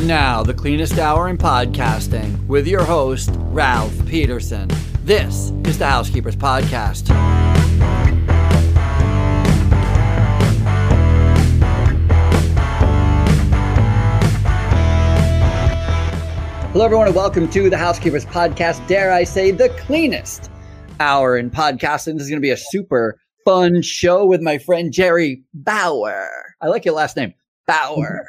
And now, the cleanest hour in podcasting with your host, Ralph Peterson. This is the Housekeepers Podcast. Hello, everyone, and welcome to the Housekeepers Podcast. Dare I say, the cleanest hour in podcasting. This is going to be a super fun show with my friend Jerry Bauer. I like your last name, Bauer.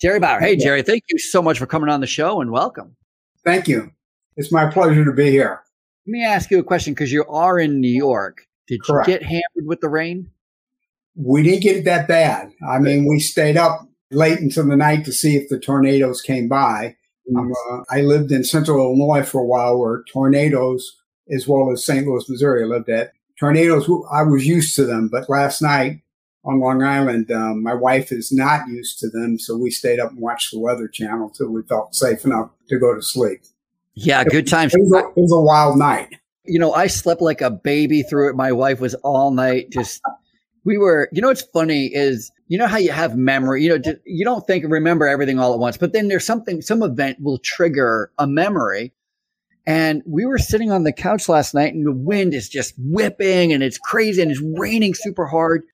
Jerry Bauer. Hey, Jerry, thank you so much for coming on the show and welcome. Thank you. It's my pleasure to be here. Let me ask you a question because you are in New York. Did Correct. you get hammered with the rain? We didn't get it that bad. I mean, we stayed up late into the night to see if the tornadoes came by. Um, uh, I lived in central Illinois for a while where tornadoes, as well as St. Louis, Missouri, I lived at. Tornadoes, I was used to them, but last night on Long Island, um, my wife is not used to them. So we stayed up and watched the Weather Channel till we felt safe enough to go to sleep. Yeah, good times. It was a, it was a wild night. You know, I slept like a baby through it. My wife was all night just. We were, you know, what's funny is, you know, how you have memory, you know, you don't think, remember everything all at once, but then there's something, some event will trigger a memory. And we were sitting on the couch last night and the wind is just whipping and it's crazy and it's raining super hard.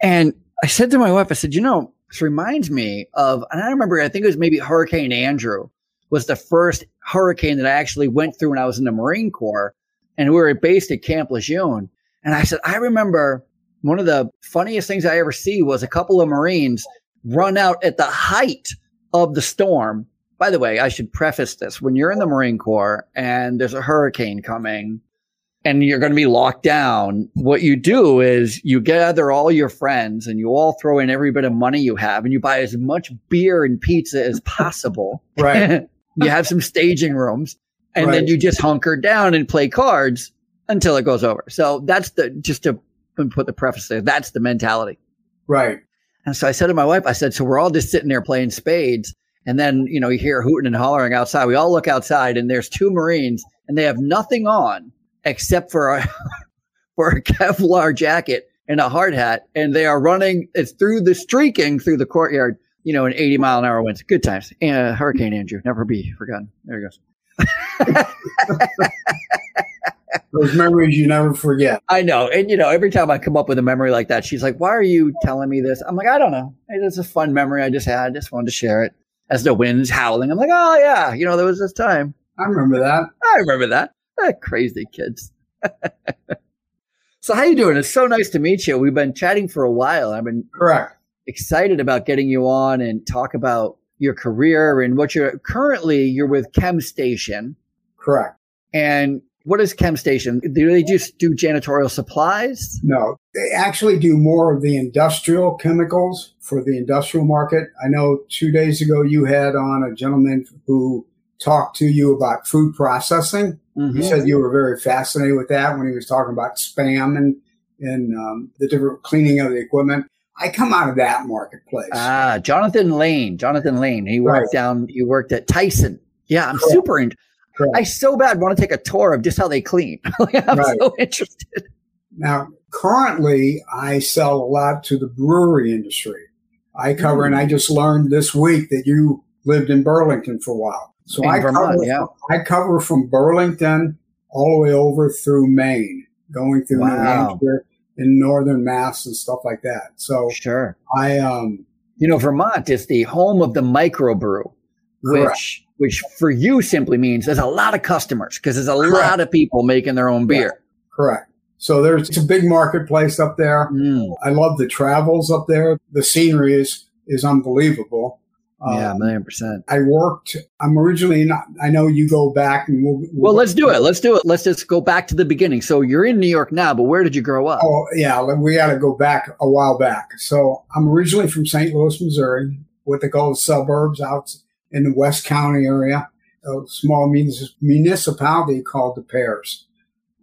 And I said to my wife, I said, you know, this reminds me of, and I remember, I think it was maybe Hurricane Andrew was the first hurricane that I actually went through when I was in the Marine Corps. And we were based at Camp Lejeune. And I said, I remember one of the funniest things I ever see was a couple of Marines run out at the height of the storm. By the way, I should preface this. When you're in the Marine Corps and there's a hurricane coming and you're going to be locked down, what you do is you gather all your friends and you all throw in every bit of money you have and you buy as much beer and pizza as possible. Right. you have some staging rooms and then you just hunker down and play cards until it goes over. So that's the, just to put the preface there, that's the mentality. Right. And so I said to my wife, I said, so we're all just sitting there playing spades. And then, you know, you hear hooting and hollering outside. We all look outside and there's two Marines and they have nothing on except for a, for a Kevlar jacket and a hard hat. And they are running, it's through the streaking through the courtyard, you know, in 80 mile an hour winds. Good times. Uh, Hurricane Andrew, never be forgotten. There he goes. Those memories you never forget. I know. And, you know, every time I come up with a memory like that, she's like, why are you telling me this? I'm like, I don't know. It's a fun memory I just had. I just wanted to share it as the wind's howling. I'm like, oh, yeah, you know, there was this time. I remember that. I remember that. Ah, crazy kids. so how you doing? It's so nice to meet you. We've been chatting for a while. I've been Correct. excited about getting you on and talk about your career and what you're currently you're with Chem Station. Correct. And what is Chem Station? Do they just do janitorial supplies? No, they actually do more of the industrial chemicals for the industrial market. I know two days ago you had on a gentleman who talked to you about food processing. Mhm. You said you were very fascinated with that when he was talking about spam and and um, the different cleaning of the equipment. I come out of that marketplace. Ah, Jonathan Lane. Jonathan Lane. He worked Right. down. He worked at Tyson. Yeah, I'm Correct. super. In, Correct. I so bad want to take a tour of just how they clean. I'm Right. so interested. Now, currently, I sell a lot to the brewery industry. I cover, and I just learned this week that you lived in Burlington for a while. So In I Vermont, cover, yeah. I cover from Burlington all the way over through Maine, going through New Hampshire and northern Mass and stuff like that. So Sure. I, um, You know, Vermont is the home of the microbrew, Correct. which which for you simply means there's a lot of customers because there's a Correct. lot of people making their own beer. correct. So there's it's a big marketplace up there. Mm, I love the travels up there. The scenery is is unbelievable. Yeah, a Um, million percent. I worked. I'm originally not. I know you go back and we'll. Well, let's do it. Let's do it. Let's just go back to the beginning. So you're in New York now, but where did you grow up? Oh yeah, we got to go back a while back. So I'm originally from St. Louis, Missouri, what they call the suburbs out in the West County area, a small municipality called Des Peres.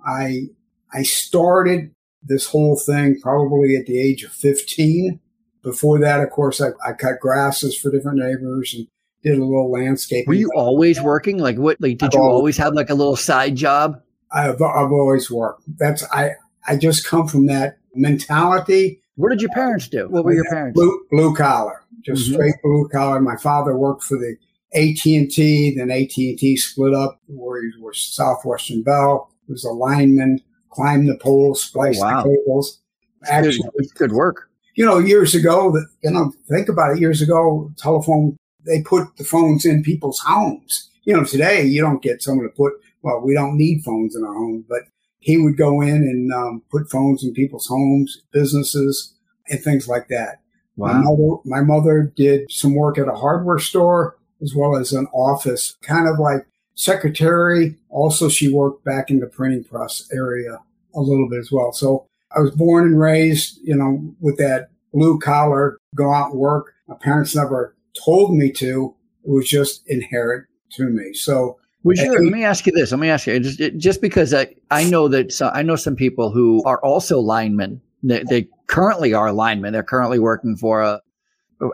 I I started this whole thing probably at the age of 15. Before that, of course, I, I cut grasses for different neighbors and did a little landscaping. Were you always working? Like what? Like did I've you always- always have like a little side job? I've, I've always worked. That's I I just come from that mentality What did your parents do? What were your parents? Blue, blue collar, just mm-hmm. straight blue collar. My father worked for the AT&T, then AT&T split up where he was Southwestern Bell. He was a lineman, climbed the poles, spliced oh, wow. the cables. Actually, good, good work. You know, years ago, that you know, think about it. Years ago, telephone they put the phones in people's homes. You know, today you don't get someone to put. Well, we don't need phones in our home, but he would go in and um, put phones in people's homes, businesses, and things like that. Wow. My mother, my mother did some work at a hardware store as well as an office, kind of like secretary. Also, she worked back in the printing press area a little bit as well. So I was born and raised, you know, with that blue collar, go out and work. My parents never told me to. It was just inherent to me. So would you, let me ask you this. Let me ask you just, just because I, I know that I know some people who are also linemen. They, they currently are linemen. They're currently working for a,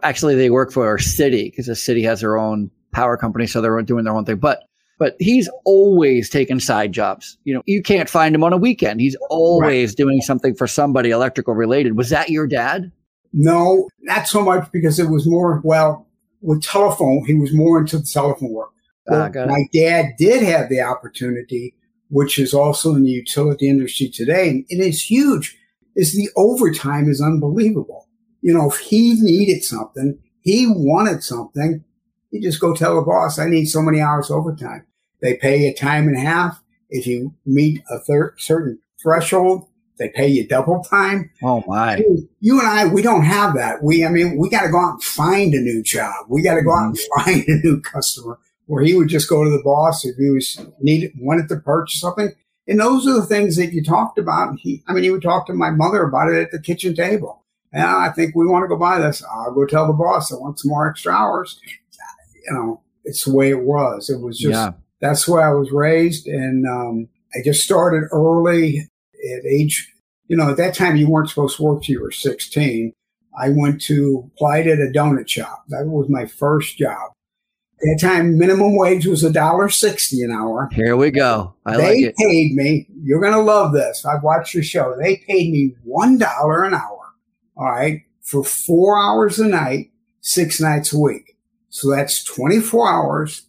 actually they work for a city because the city has their own power company. So they're doing their own thing. But, but he's always taking side jobs. You know, you can't find him on a weekend. He's always right. doing something for somebody electrical related. Was that your dad? No, not so much because it was more, well, with telephone, he was more into the telephone work. Uh, my dad did have the opportunity, which is also in the utility industry today, and it is huge, is the overtime is unbelievable. You know, if he needed something, he wanted something, you just go tell the boss, I need so many hours overtime. They pay you time and a half. If you meet a thir- certain threshold, they pay you double time. Oh my! I mean, you and I, we don't have that. We, I mean, we got to go out and find a new job. We got to go out and mm-hmm. find a new customer. Where he would just go to the boss if he was needed, wanted to purchase something. And those are the things that you talked about. He, I mean, he would talk to my mother about it at the kitchen table. Yeah, I think we want to go buy this. I'll go tell the boss I want some more extra hours. You know, it's the way it was. It was just yeah. That's where I was raised, and um, I just started early at age, you know, at that time you weren't supposed to work till you were 16. I went to applied at a donut shop. That was my first job. At that time, minimum wage was a dollar sixty an hour. Here we go. I they like paid me. You're gonna love this. I've watched your show. They paid me one dollar an hour. All right, for four hours a night, six nights a week. So that's twenty four hours,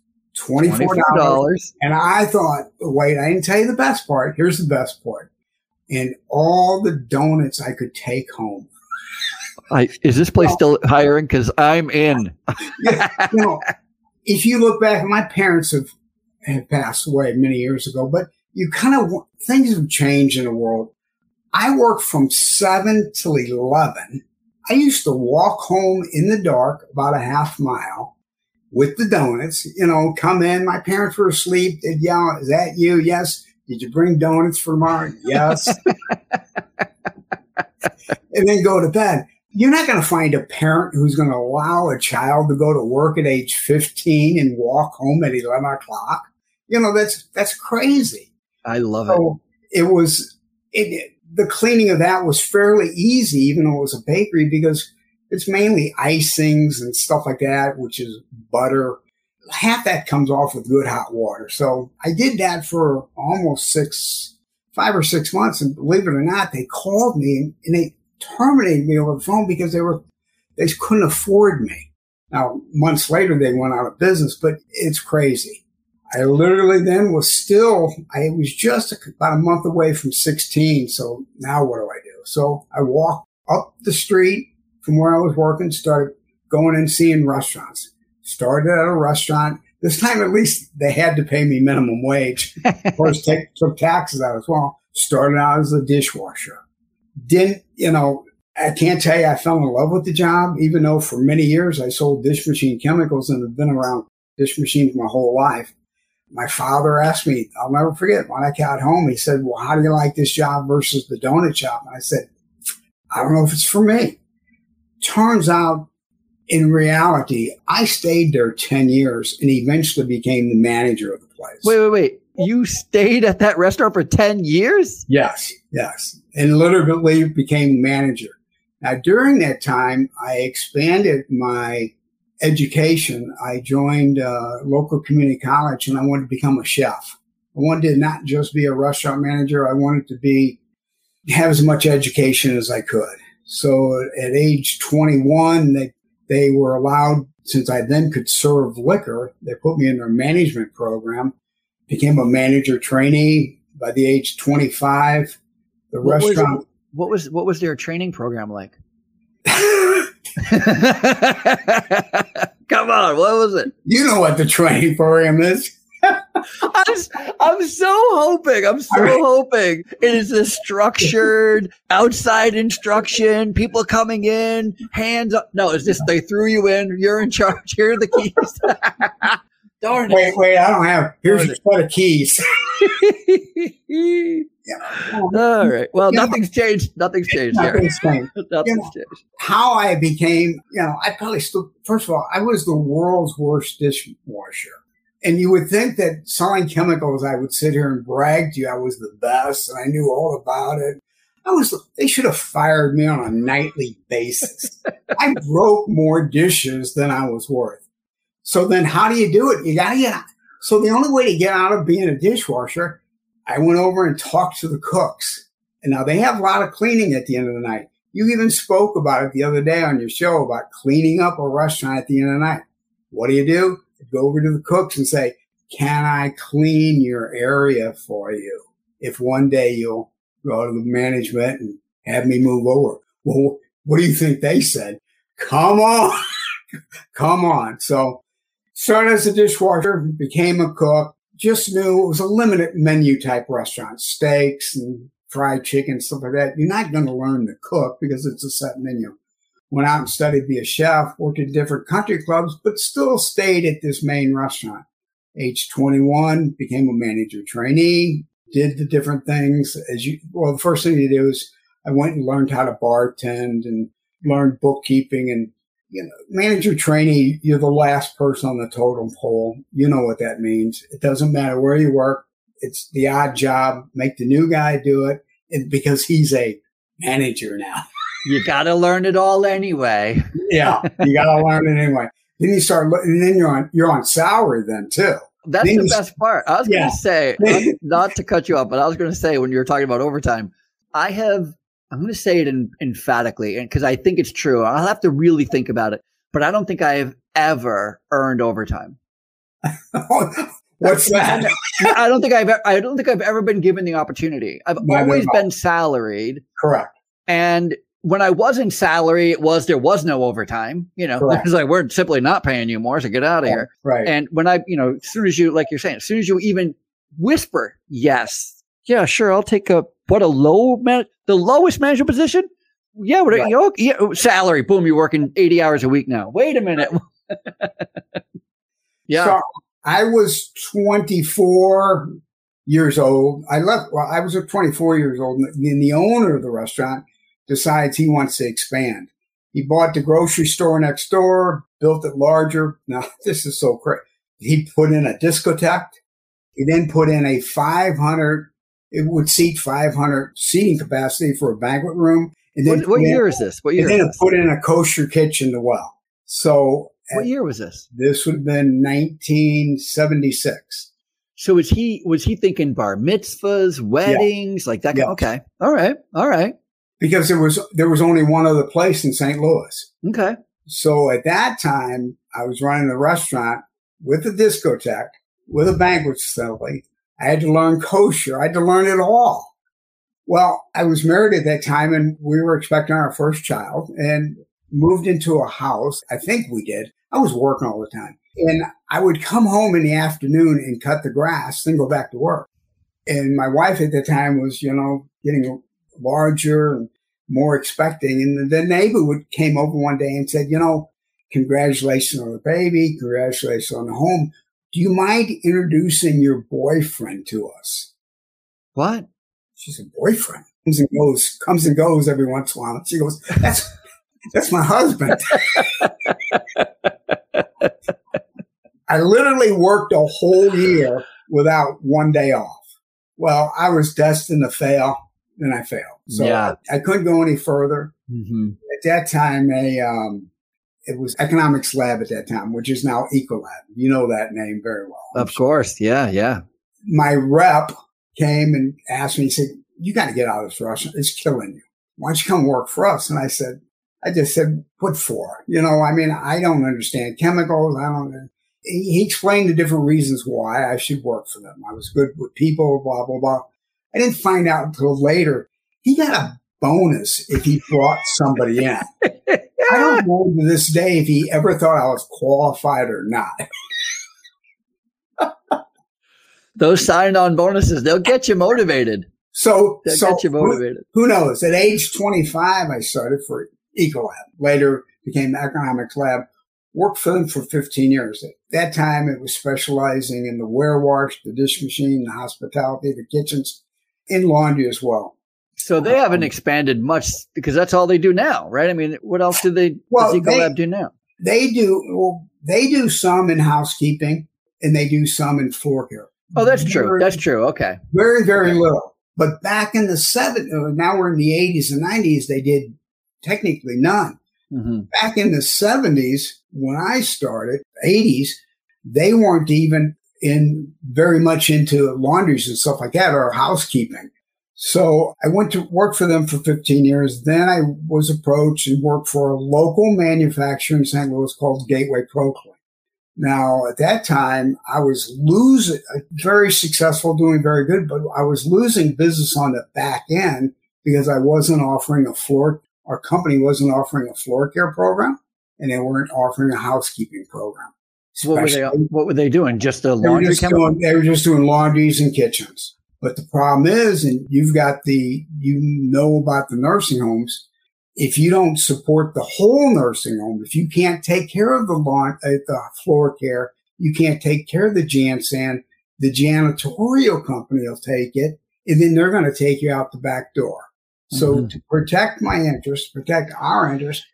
twenty four dollars. And I thought, wait, I didn't tell you the best part. Here's the best part and all the donuts I could take home. I, is this place still hiring? Because I'm in. yeah, you know, if you look back, my parents have, have passed away many years ago, but you kind of things have changed in the world. I worked from seven till eleven. I used to walk home in the dark about a half mile with the donuts. You know, come in. My parents were asleep. They'd yell, "Is that you?" Yes. Did you bring donuts for tomorrow? Yes. and then go to bed. You're not going to find a parent who's going to allow a child to go to work at age 15 and walk home at 11 o'clock. You know, that's, that's crazy. I love so it. It was, it, the cleaning of that was fairly easy, even though it was a bakery because it's mainly icings and stuff like that, which is butter half that comes off with good hot water. So I did that for almost six, five or six months. And believe it or not, they called me and they terminated me over the phone because they were, they couldn't afford me. Now, months later, they went out of business, but it's crazy. I literally then was still, I was just about a month away from 16. So now what do I do? So I walked up the street from where I was working, started going and seeing restaurants started at a restaurant. This time, at least, they had to pay me minimum wage. of course, take, took taxes out as well. Started out as a dishwasher. Didn't, you know, I can't tell you I fell in love with the job, even though for many years I sold dish machine chemicals and have been around dish machines my whole life. My father asked me, I'll never forget, when I got home, he said, Well, how do you like this job versus the donut shop? And I said, I don't know if it's for me. Turns out in reality, I stayed there 10 years and eventually became the manager of the place. Wait, wait, wait. You stayed at that restaurant for 10 years? Yes, yes. And literally became manager. Now, during that time, I expanded my education. I joined a local community college and I wanted to become a chef. I wanted to not just be a restaurant manager. I wanted to be, have as much education as I could. So at age 21, they, they were allowed, since I then could serve liquor, they put me in their management program, became a manager trainee by the age 25. The What was- restaurant, What was what was their training program like? Come on, what was it? you know what the training program is. I'm, I'm so hoping. I'm so right. hoping it is a structured outside instruction. People coming in, hands up. No, it's just they threw you in. You're in charge. Here are the keys. Darn Wait, wait, I don't have, here's Darn set of keys. it. All right. Well, Yeah. nothing's changed. Nothing's changed here. Nothing's changed. Nothing's know, changed. how I became, you know, I probably still, first of all, I was the world's worst dishwasher. And you would think that selling chemicals, I would sit here and brag to you I was the best and I knew all about it. I was, they should have fired me on a nightly basis. I broke more dishes than I was worth. So then how do you do it? You gotta get, out. so the only way to get out of being a dishwasher, I went over and talked to the cooks. And now they have a lot of cleaning at the end of the night. You even spoke about it the other day on your show about cleaning up a restaurant at the end of the night. What do you do? Go over to the cooks and say, can I clean your area for you? If one day you'll go to the management and have me move over. Well, what do you think they said? Come on. Come on. So started as a dishwasher, became a cook, just knew it was a limited menu type restaurant, steaks and fried chicken, stuff like that. You're not going to learn to cook because it's a set menu. Went out and studied to be a chef, worked at different country clubs, but still stayed at this main restaurant. Age 21, became a manager trainee, did the different things as you, well, the first thing you do is I went and learned how to bartend and learned bookkeeping and you know, manager trainee, you're the last person on the totem pole. You know what that means. It doesn't matter where you work. It's the odd job. Make the new guy do it because he's a manager now. You got to learn it all anyway. Yeah. You got to learn it anyway. Then you start, and then you're on, you're on salary then too. That's Then the best part. I was going to say, not- not to cut you off, but I was going to say when you were talking about overtime, I have, I'm going to say it in, emphatically, and because I think it's true. I'll have to really think about it, but I don't think I have ever earned overtime. What's that? I don't think I've, I don't think I've ever been given the opportunity. I've Neither always been salaried, Correct. and when I was in salary, it was there was no overtime. You know, Correct. it's like we're simply not paying you more, so get out of here. Right. And when I, you know, as soon as you, like you're saying, as soon as you even whisper, yes, yeah, sure, I'll take a, what a low, man, the lowest management position? Yeah, what, Right. you know, yeah, oh, salary, boom, you're working 80 hours a week now. Wait a minute. yeah. So I was 24 years old. I left, well, I was 24 years old and the owner of the restaurant decides he wants to expand. He bought the grocery store next door, built it larger. Now this is so crazy. He put in a discotheque. He then put in a 500, it would seat 500 seating capacity for a banquet room. And then what, what put in- year is this? What year and then put in a kosher kitchen as well. So uh, What year was this? this would have been 1976. So was he, was he thinking bar mitzvahs, weddings, like that? Yeah. Okay. All right. All right. Because there was there was only one other place in St. Louis. Okay. So at that time, I was running a restaurant with a discotheque, with a banquet facility. I had to learn kosher. I had to learn it all. Well, I was married at that time and we were expecting our first child and moved into a house. I think we did. I was working all the time and I would come home in the afternoon and cut the grass, then go back to work. And my wife at the time was, you know, getting larger and more expecting. And the neighbor would came over one day and said, you know, congratulations on the baby, congratulations on the home. Do you mind introducing your boyfriend to us? What? She said, boyfriend comes and goes, comes and goes every once in a while. She goes, that's that's my husband. I literally worked a whole year without one day off. Well, I was destined to fail, and I failed. So Yeah. I, I couldn't go any further. hmm At that time, a um, it was Economics Lab at that time, which is now Ecolab. You know that name very well. Of course. Yeah. Yeah. My rep came and asked me, he said, you got to get out of this restaurant. It's killing you. why don't you come work for us? And I said, I just said, what for? You know, I mean, I don't understand chemicals. I don't. He explained the different reasons why I should work for them. I was good with people, blah, blah, blah. I didn't find out until later. He got a bonus if he brought somebody in. I don't know to this day if he ever thought I was qualified or not. Those sign on bonuses, they'll get you motivated. So, they'll so get you motivated. Who, who knows? At age 25, I started for Ecolab. Later became Economics Lab. Worked for them for 15 years. At that time, it was specializing in the warewash, the dish machine, the hospitality, the kitchens, in laundry as well. So they haven't expanded much because that's all they do now, right? I mean, what else do they well, does Ecolab do now? They do well, they do some in housekeeping and they do some in floor care. Oh, that's very, true. That's true. Okay. Very, very little. But back in the 70s, uh, now we're in the 80s and 90s, they did technically none. Mm-hmm. Back in the 70s, when I started, 80s, they weren't even in very much into laundries and stuff like that or housekeeping. So I went to work for them for 15 years. Then I was approached and worked for a local manufacturer in St. Louis called Gateway Proclean. Now, at that time, I was losing, uh, very successful, doing very good, but I was losing business on the back end because I wasn't offering a floor, our company wasn't offering a floor care program and they weren't offering a housekeeping program. So what were they, what were they doing? Just the laundry they were just, doing, they were just doing laundries and kitchens. But the problem is, and you've got the, you know about the nursing homes. If you don't support the whole nursing home, if you can't take care of the lawn, uh, the floor care, you can't take care of the Jansan, the janitorial company will take it, and then they're going to take you out the back door. So mm-hmm. to protect my interest, protect our interest,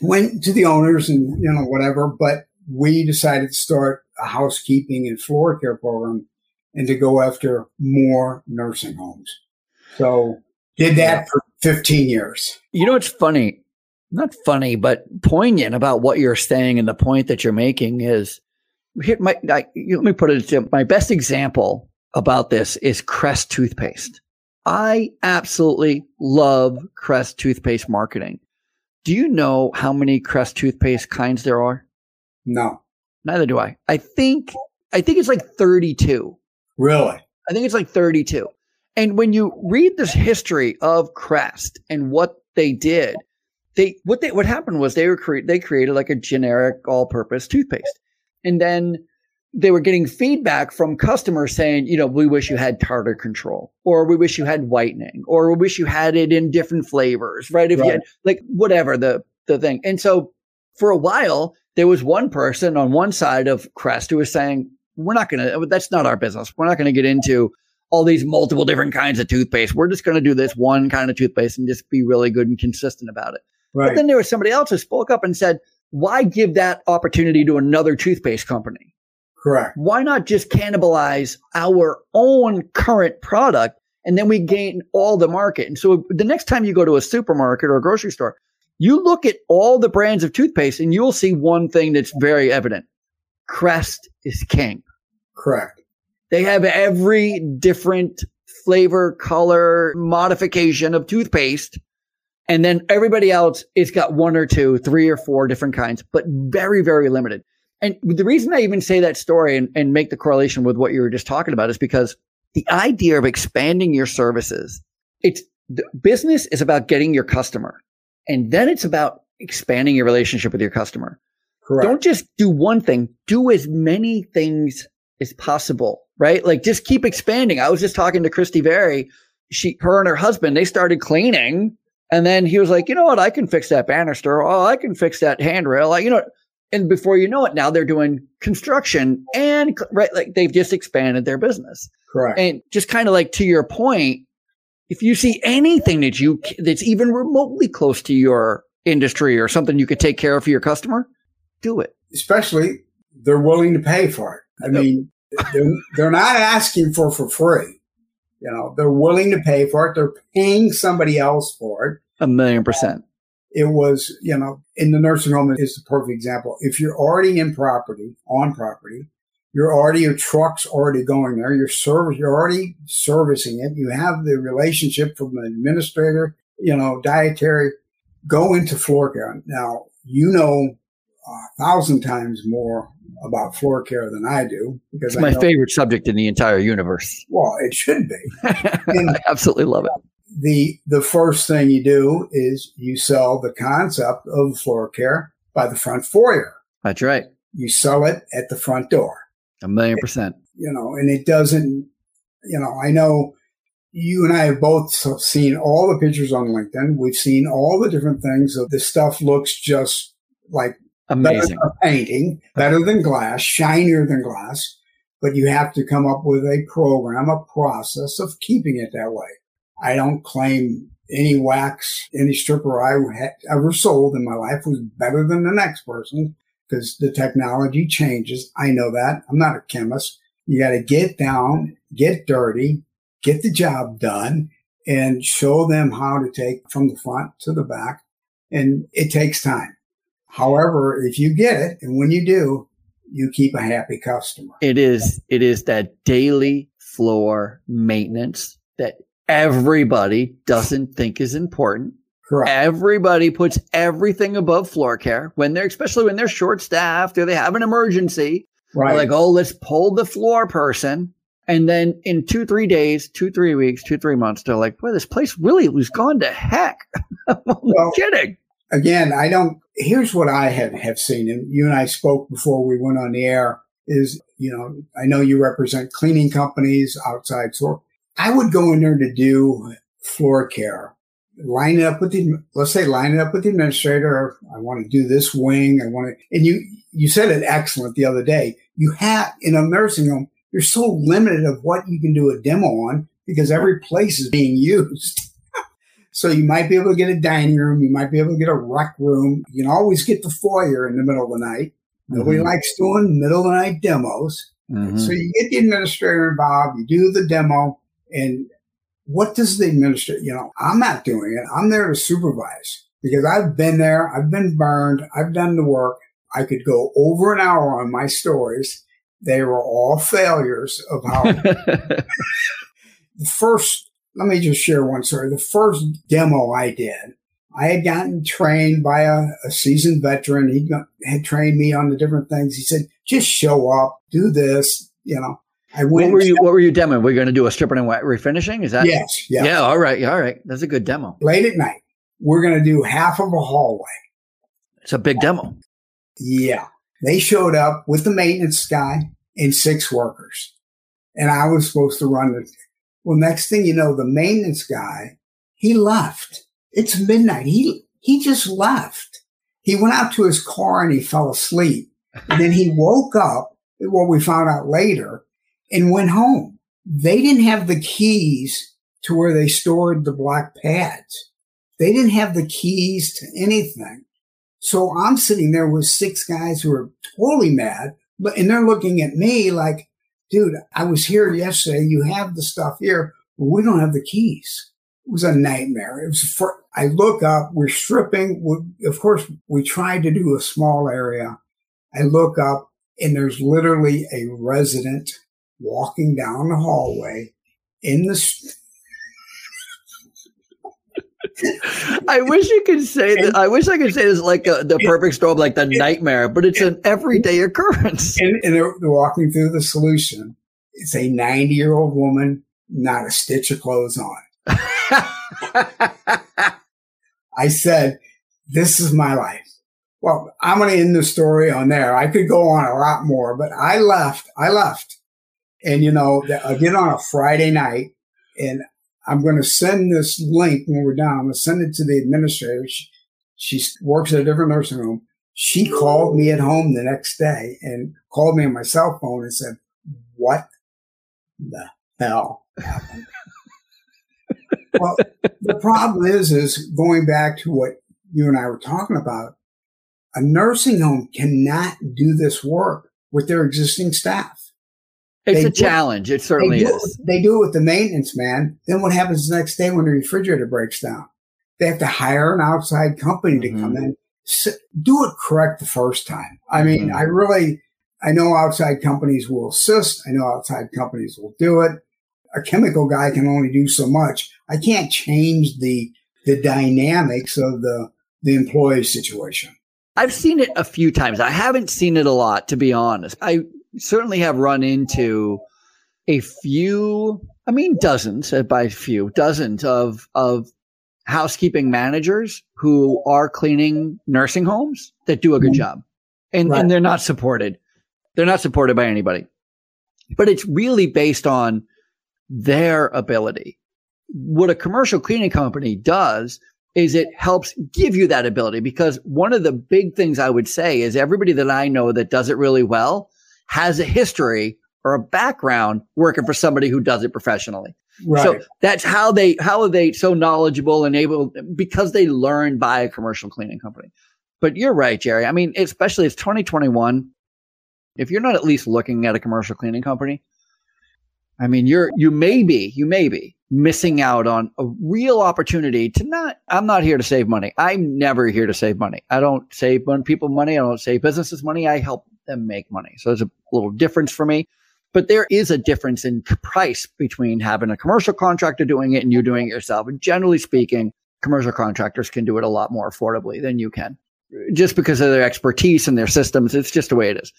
went to the owners and, you know, whatever, but we decided to start a housekeeping and floor care program and to go after more nursing homes. So did that for 15 years. You know, it's funny, not funny, but poignant about what you're saying and the point that you're making is here, my, I, let me put it, my best example about this is Crest toothpaste. I absolutely love Crest toothpaste marketing. Do you know how many Crest toothpaste kinds there are? No. Neither do I. I think I think it's like 32. Really? I think it's like 32. And when you read this history of Crest and what they did, they what they what happened was they were cre- they created like a generic all-purpose toothpaste. And then they were getting feedback from customers saying, you know, we wish you had tartar control, or we wish you had whitening, or we wish you had it in different flavors, right? If right. you had like whatever the the thing. And so for a while, there was one person on one side of Crest who was saying, we're not going to, that's not our business. We're not going to get into all these multiple different kinds of toothpaste. We're just going to do this one kind of toothpaste and just be really good and consistent about it. Right. But then there was somebody else who spoke up and said, why give that opportunity to another toothpaste company? Correct. Why not just cannibalize our own current product and then we gain all the market? And so the next time you go to a supermarket or a grocery store, you look at all the brands of toothpaste and you'll see one thing that's very evident. Crest is king. Correct. They have every different flavor, color, modification of toothpaste. And then everybody else, it's got one or two, three or four different kinds, but very, very limited. And the reason I even say that story and, and make the correlation with what you were just talking about is because the idea of expanding your services, it's business is about getting your customer. And then it's about expanding your relationship with your customer. Correct. Don't just do one thing, do as many things as possible, right? Like just keep expanding. I was just talking to Christy Very. She, her and her husband, they started cleaning. And then he was like, you know what? I can fix that banister. Oh, I can fix that handrail. Like, you know, and before you know it, now they're doing construction and right, like they've just expanded their business. Correct. And just kind of like to your point, if you see anything that you, that's even remotely close to your industry or something you could take care of for your customer, do it. Especially they're willing to pay for it. I mean, they're, they're not asking for for free. You know, they're willing to pay for it. They're paying somebody else for it. A million percent. It was, you know, in the nursing home is the perfect example. If you're already in property, on property, you're already your truck's already going there. You're service, you're already servicing it. You have the relationship from the administrator you know, dietary, go into floor care. Now, you know a thousand times more about floor care than I do because it's my know, favorite subject in the entire universe. Well, it should be. I absolutely love it. The the first thing you do is you sell the concept of floor care by the front foyer. That's right. You sell it at the front door. A million percent. You know, and it doesn't. You know, I know you and I have both seen all the pictures on LinkedIn. We've seen all the different things. Of the stuff looks just like amazing painting, better than glass, shinier than glass. But you have to come up with a program, a process of keeping it that way. I don't claim any wax, any stripper I had ever sold in my life was better than the next person because the technology changes. I know that. I'm not a chemist. You got to get down, get dirty, get the job done and show them how to take from the front to the back. And it takes time. However, if you get it and when you do, you keep a happy customer. It is, it is that daily floor maintenance that everybody doesn't think is important. Correct. Everybody puts everything above floor care when they're, especially when they're short staffed or they have an emergency. Right. Like, oh, let's pull the floor person. And then in two, three days, two, three weeks, two, three months, they're like, boy, this place really was gone to heck. I'm well, kidding. Again, I don't, here's what I have, have seen. And you and I spoke before we went on the air is, you know, I know you represent cleaning companies outside So I would go in there to do floor care, line it up with the, let's say line it up with the administrator. I want to do this wing. I want to, and you, you said it excellent the other day. You have in a nursing home, you're so limited of what you can do a demo on because every place is being used. so you might be able to get a dining room. You might be able to get a rec room. You can always get the foyer in the middle of the night. Nobody mm-hmm. likes doing middle of the night demos. Mm-hmm. So you get the administrator involved. You do the demo and what does the administrator, you know, I'm not doing it. I'm there to supervise because I've been there. I've been burned. I've done the work. I could go over an hour on my stories. They were all failures of how the first, let me just share one story. The first demo I did, I had gotten trained by a, a seasoned veteran. He had trained me on the different things. He said, just show up, do this, you know. I went. What were you? What were you demoing? We're going to do a stripping and refinishing. Is that? Yes. Yeah. Yeah. All right. All right. That's a good demo. Late at night, we're going to do half of a hallway. It's a big demo. Yeah. They showed up with the maintenance guy and six workers, and I was supposed to run it. Well, next thing you know, the maintenance guy he left. It's midnight. He he just left. He went out to his car and he fell asleep. And then he woke up. What we found out later and went home. They didn't have the keys to where they stored the black pads. They didn't have the keys to anything. So I'm sitting there with six guys who are totally mad, but, and they're looking at me like, dude, I was here yesterday. You have the stuff here. But we don't have the keys. It was a nightmare. It was for, I look up, we're stripping. We, of course, we tried to do a small area. I look up and there's literally a resident walking down the hallway in the. I wish you could say that. I wish I could say this like a, the perfect storm, like the nightmare, but it's an everyday occurrence. And, and they're, they're walking through the solution. It's a 90 year old woman, not a stitch of clothes on. I said, This is my life. Well, I'm going to end the story on there. I could go on a lot more, but I left. I left. And, you know, again on a Friday night, and I'm going to send this link when we're done. I'm going to send it to the administrator. She, she works at a different nursing home. She called me at home the next day and called me on my cell phone and said, what the hell happened? well, the problem is, is going back to what you and I were talking about, a nursing home cannot do this work with their existing staff. It's they a challenge. It certainly they is. they do it with the maintenance man. Then what happens the next day when the refrigerator breaks down? They have to hire an outside company to mm-hmm. come in. So do it correct the first time. I mean, mm-hmm. I really, I know outside companies will assist. I know outside companies will do it. A chemical guy can only do so much. I can't change the the dynamics of the the employee situation. I've seen it a few times. I haven't seen it a lot, to be honest. I certainly have run into a few, I mean, dozens, uh, by few, dozens of, of housekeeping managers who are cleaning nursing homes that do a good mm-hmm. job and, right. and they're not supported. They're not supported by anybody, but it's really based on their ability. What a commercial cleaning company does is it helps give you that ability because one of the big things I would say is everybody that I know that does it really well has a history or a background working for somebody who does it professionally. Right. So that's how they how are they so knowledgeable and able because they learned by a commercial cleaning company. But you're right, Jerry. I mean, especially it's 2021. If you're not at least looking at a commercial cleaning company, I mean, you're you may be you may be missing out on a real opportunity to not. I'm not here to save money. I'm never here to save money. I don't save people money. I don't save businesses money. I help them make money. So there's a little difference for me. But there is a difference in price between having a commercial contractor doing it and you doing it yourself. And generally speaking, commercial contractors can do it a lot more affordably than you can just because of their expertise and their systems. It's just the way it is.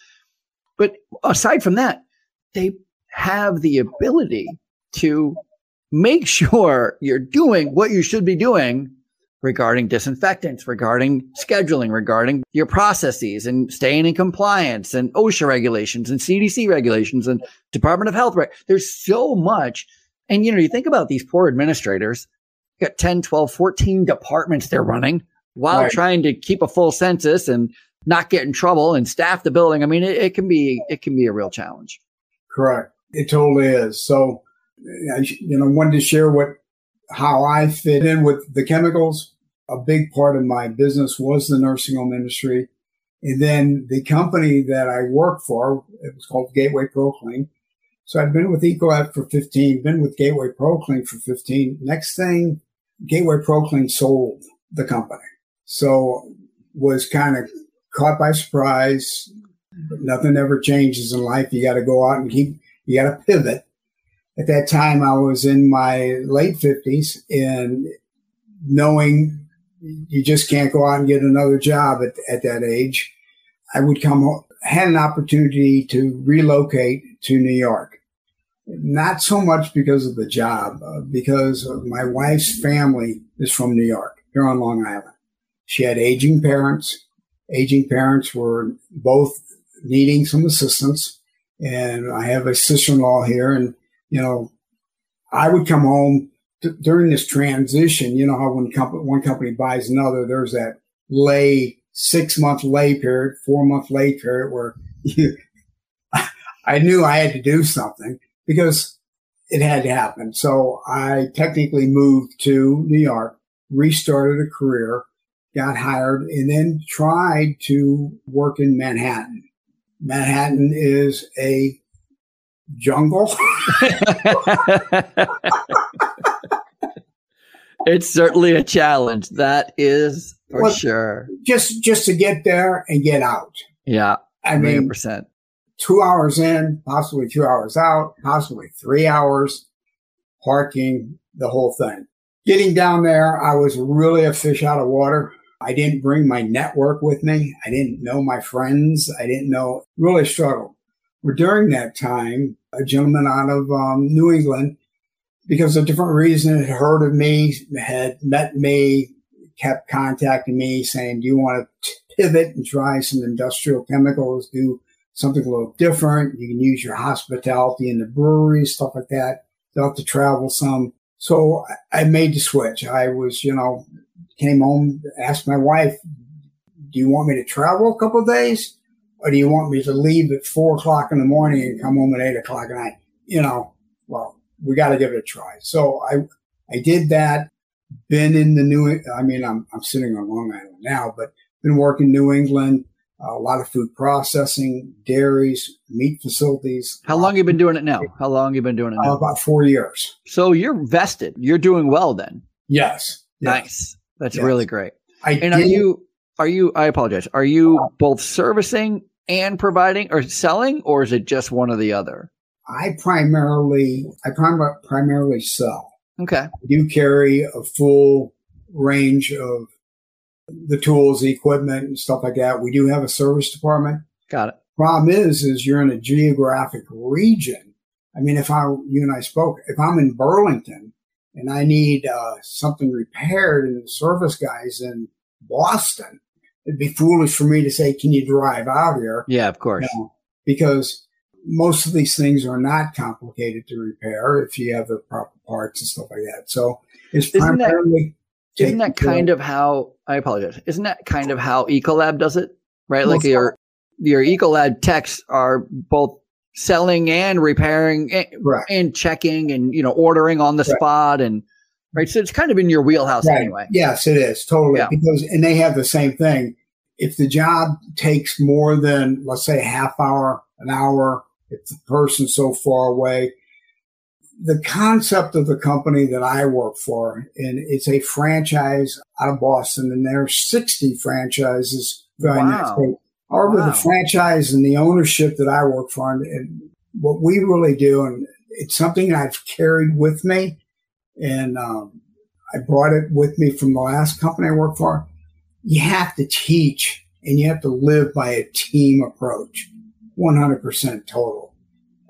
But aside from that, they have the ability to make sure you're doing what you should be doing regarding disinfectants, regarding scheduling, regarding your processes and staying in compliance and OSHA regulations and CDC regulations and Department of Health. Right. There's so much. And, you know, you think about these poor administrators, got 10, 12, 14 departments they're running while right. trying to keep a full census and not get in trouble and staff the building. I mean, it, it can be, it can be a real challenge. Correct. It totally is. So, I, you know, wanted to share what how I fit in with the chemicals. A big part of my business was the nursing home industry. And then the company that I worked for, it was called Gateway ProClean. So I've been with Ecolab for 15, been with Gateway ProClean for 15. Next thing, Gateway ProClean sold the company. So was kind of caught by surprise. Nothing ever changes in life. You got to go out and keep, you got to pivot at that time I was in my late fifties and knowing you just can't go out and get another job at, at that age, I would come, had an opportunity to relocate to New York. Not so much because of the job, uh, because my wife's family is from New York, here on Long Island. She had aging parents. Aging parents were both needing some assistance. And I have a sister-in-law here and you know, I would come home during this transition. You know how when comp- one company buys another, there's that lay six month lay period, four month lay period where you, I knew I had to do something because it had to happen. So I technically moved to New York, restarted a career, got hired, and then tried to work in Manhattan. Manhattan is a jungle. it's certainly a challenge. That is for well, sure. Just just to get there and get out. Yeah. I mean, percent. two hours in, possibly two hours out, possibly three hours, parking, the whole thing. Getting down there, I was really a fish out of water. I didn't bring my network with me. I didn't know my friends. I didn't know, really struggled. During that time, a gentleman out of um, New England, because of different reason, had heard of me, had met me, kept contacting me saying, do you want to pivot and try some industrial chemicals, do something a little different? You can use your hospitality in the breweries, stuff like that. you have to travel some. So I made the switch. I was, you know, came home, asked my wife, do you want me to travel a couple days? Or do you want me to leave at four o'clock in the morning and come home at eight o'clock at night? You know, well, we got to give it a try. So I, I did that. Been in the New, I mean, I'm, I'm sitting on Long Island now, but been working New England, a lot of food processing, dairies, meat facilities. How long you been doing it now? How long you been doing it now? Uh, about four years. So you're vested. You're doing well then. Yes. yes. Nice. That's yes. really great. I and did, are you are you i apologize are you both servicing and providing or selling or is it just one or the other i primarily i prim- primarily sell okay I do carry a full range of the tools, the equipment, and stuff like that. We do have a service department. Got it. Problem is, is you're in a geographic region. I mean, if I, you and I spoke, if I'm in Burlington and I need uh, something repaired and the service guys in Boston, it'd be foolish for me to say, can you drive out here? Yeah, of course. Because most of these things are not complicated to repair if you have the proper parts and stuff like that. So it's Isn't that- primarily. Isn't that taking care kind of how I apologize? Isn't that kind of how Ecolab does it? Right? Like your your Ecolab techs are both selling and repairing and, Correct. and checking and you know ordering on the Right. spot and right. So it's kind of in your wheelhouse Right. anyway. Yes, it is totally Yeah. because, and they have the same thing. If the job takes more than, let's say, a half hour, an hour, if the person's so far away, the concept of the company that I work for, and it's a franchise out of Boston, and there are 60 franchises United Wow. States. However, Wow. the franchise and the ownership that I work for, and, and what we really do, and it's something I've carried with me, and um, I brought it with me from the last company I worked for. You have to teach and you have to live by a team approach, 100% total.